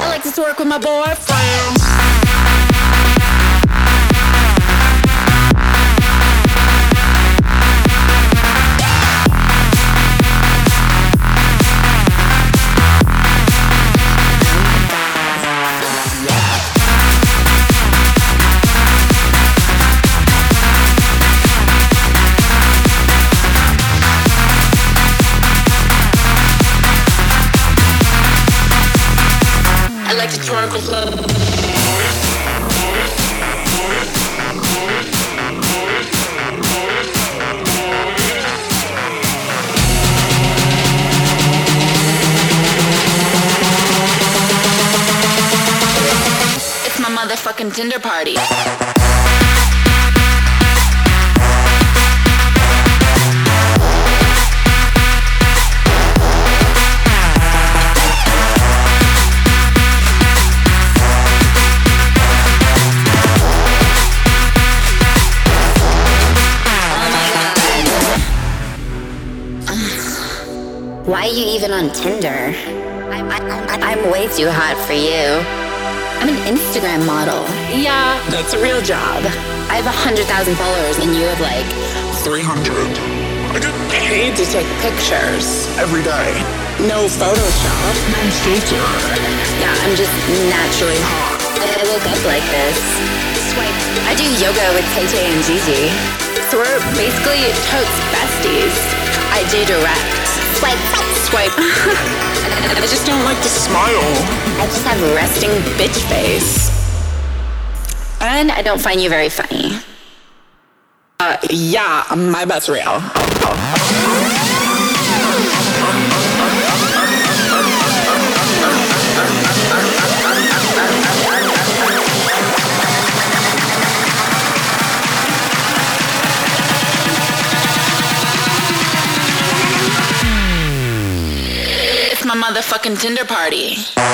I like to twerk with my boyfriend. Tinder party. Why are you even on Tinder? I'm, I, am way too hot for you. I'm an Instagram model. Yeah, that's a real job. I have 100,000 followers and you have like 300. I get paid to take pictures every day. No Photoshop. No filter. Yeah, I'm just naturally hot. I, I woke up like this. Swipe. I do yoga with Tay Tay and Gigi. So we're basically totes besties. I do direct. Swipe. Swipe. I just don't like to smile. I just have resting bitch face. And I don't find you very funny. Uh, yeah, my bet's real. My motherfucking Tinder party.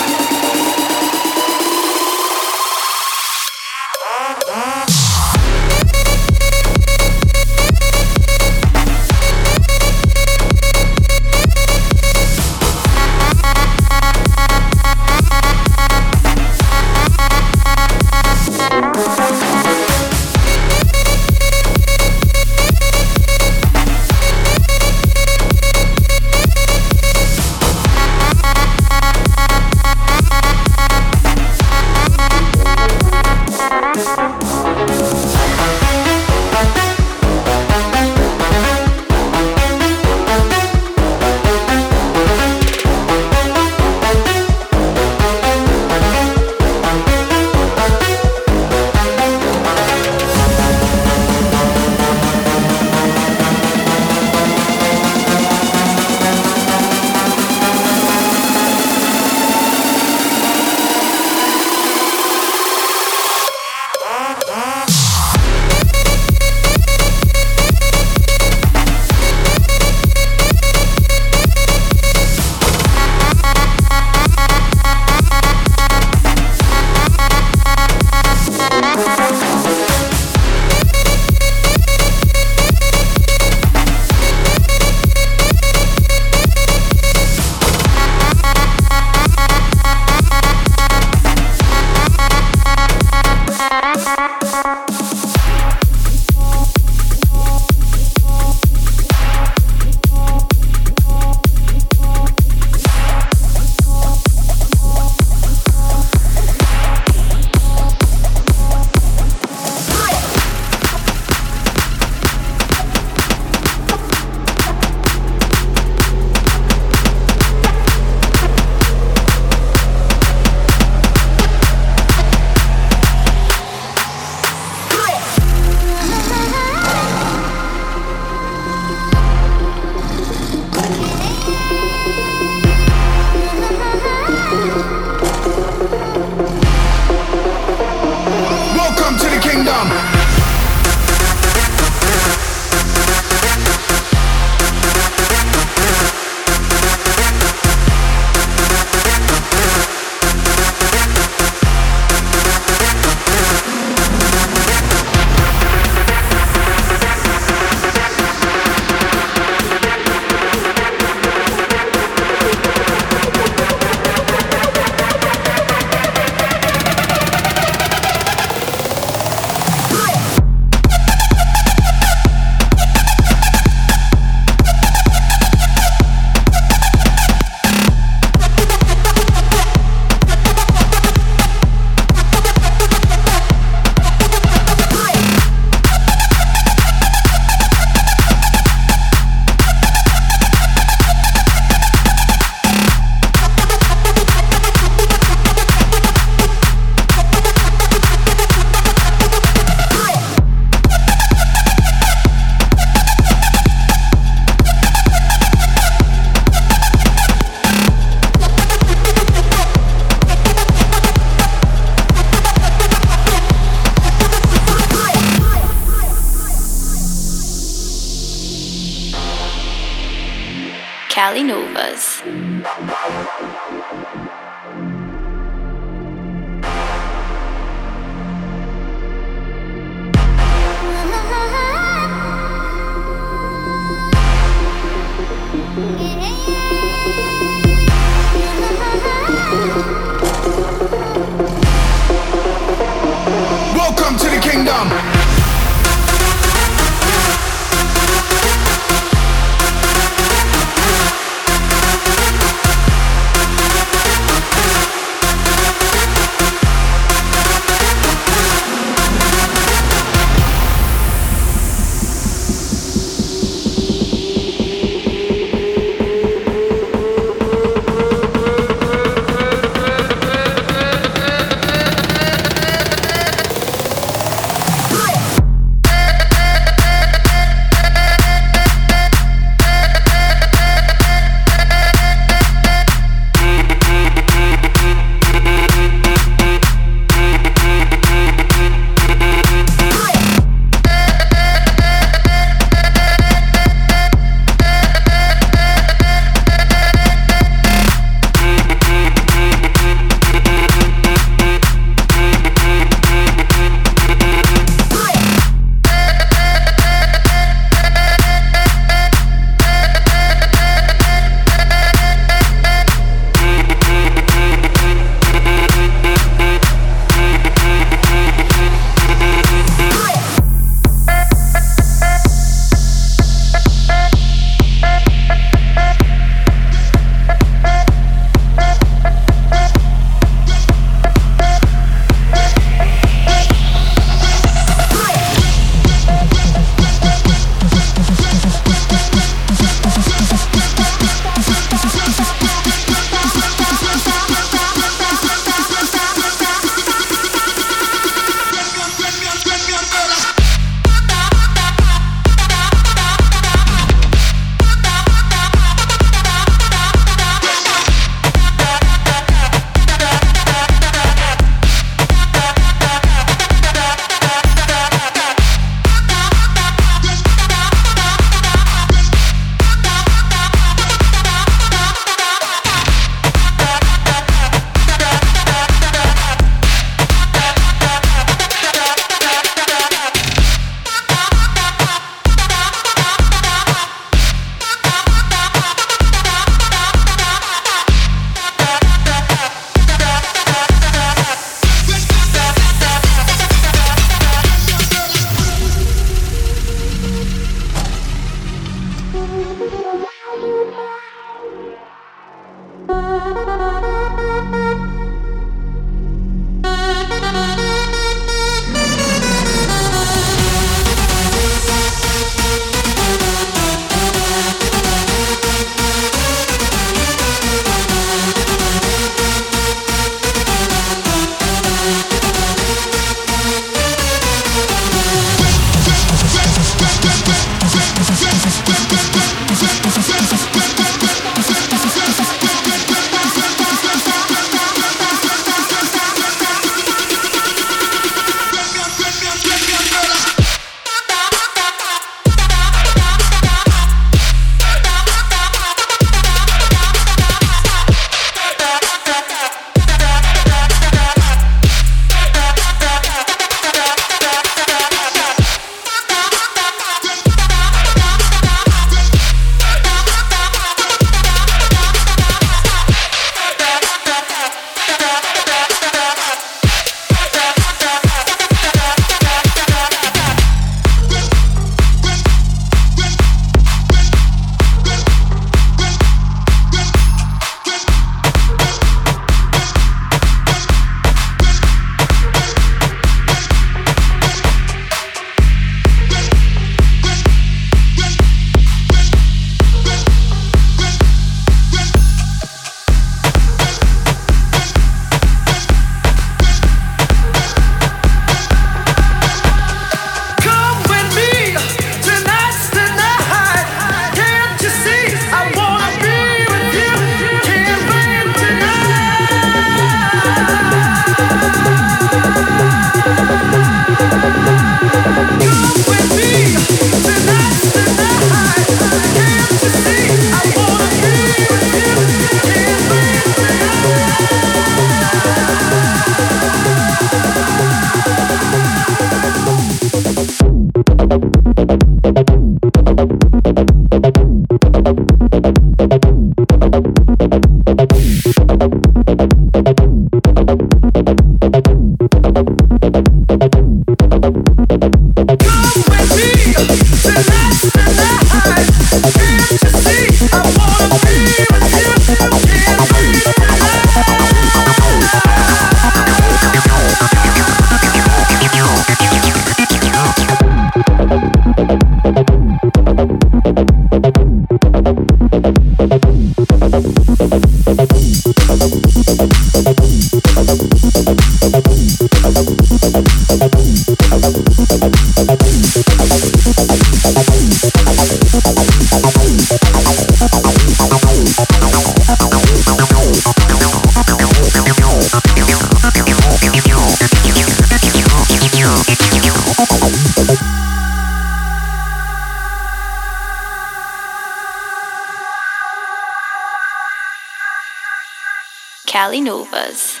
Cali Novas.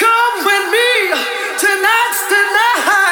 Come with me, tonight's the night.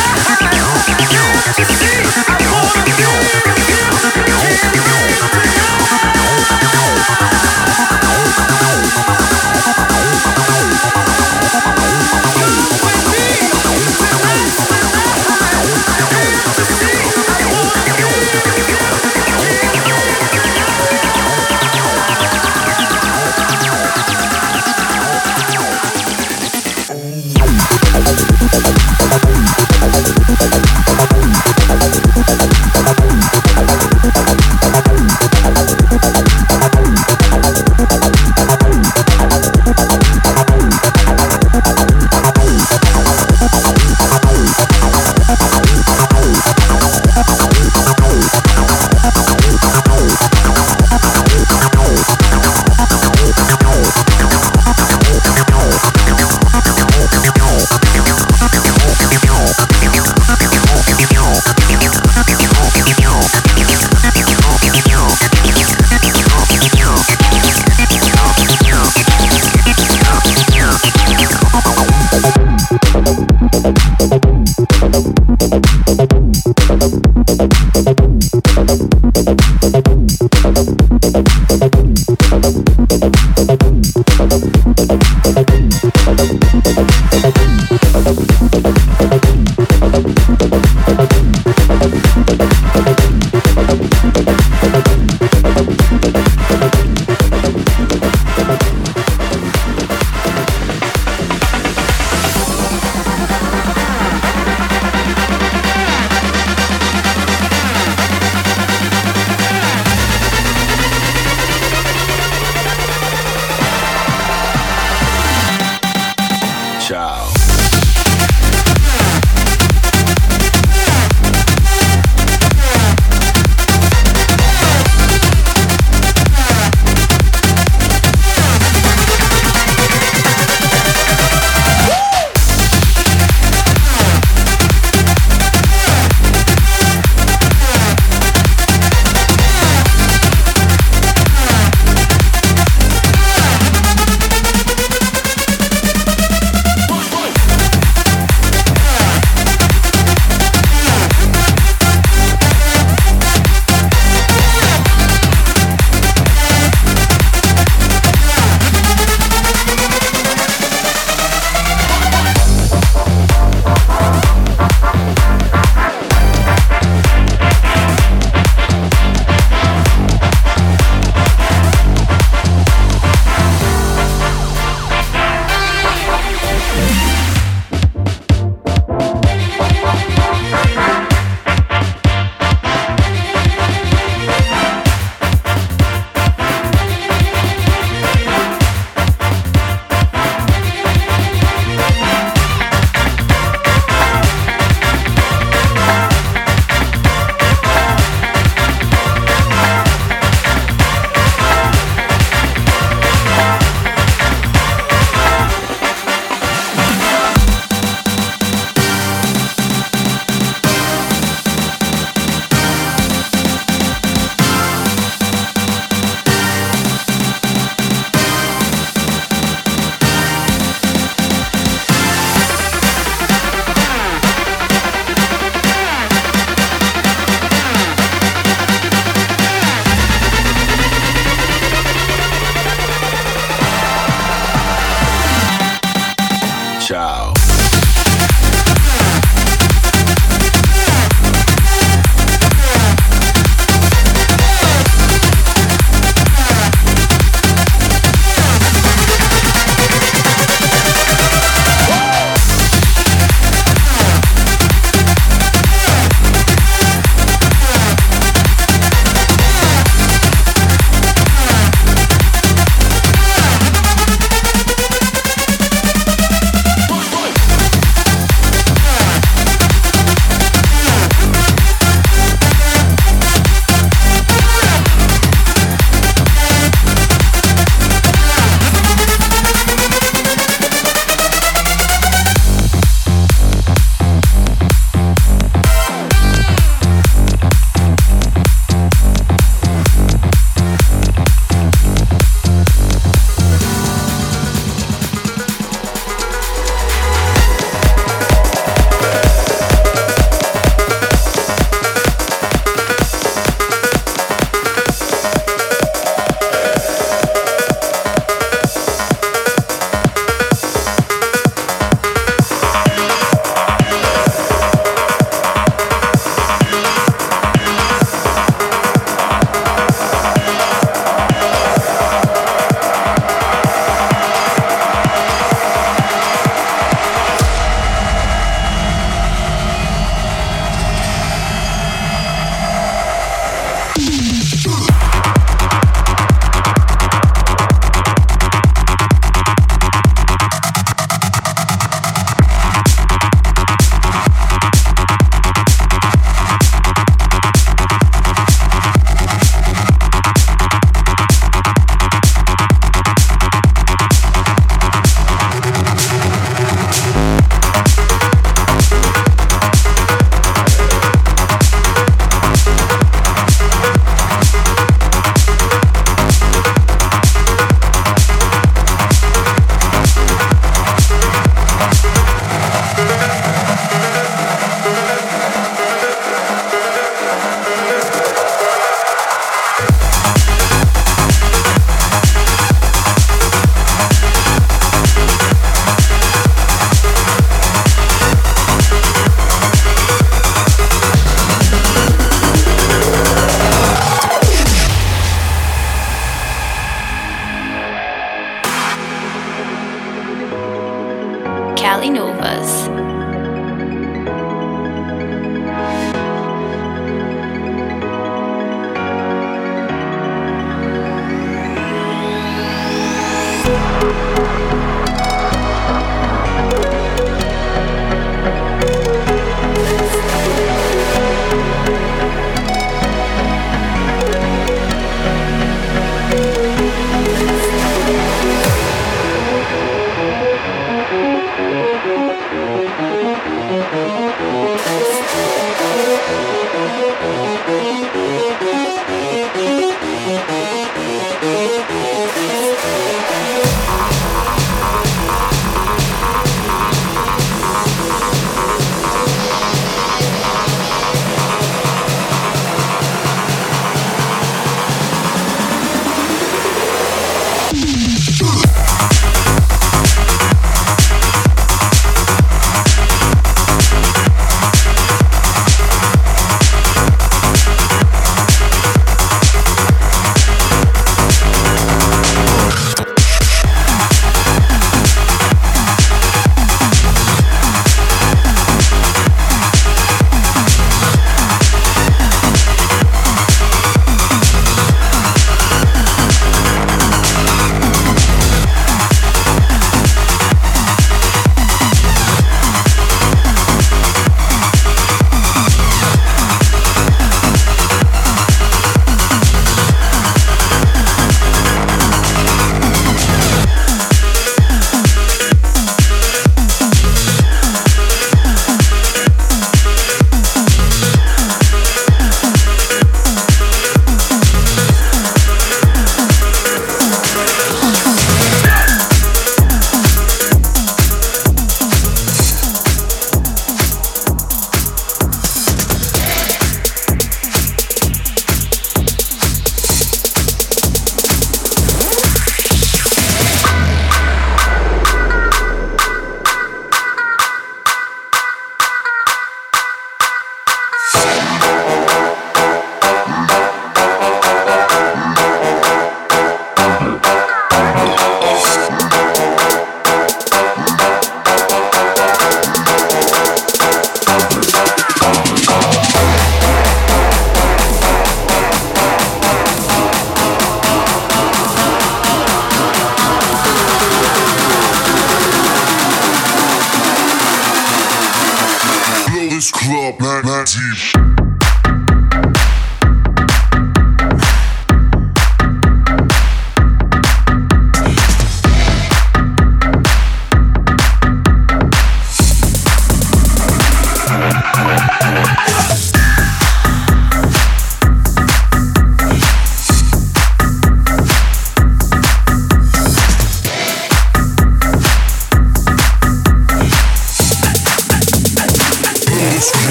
Valley Novas.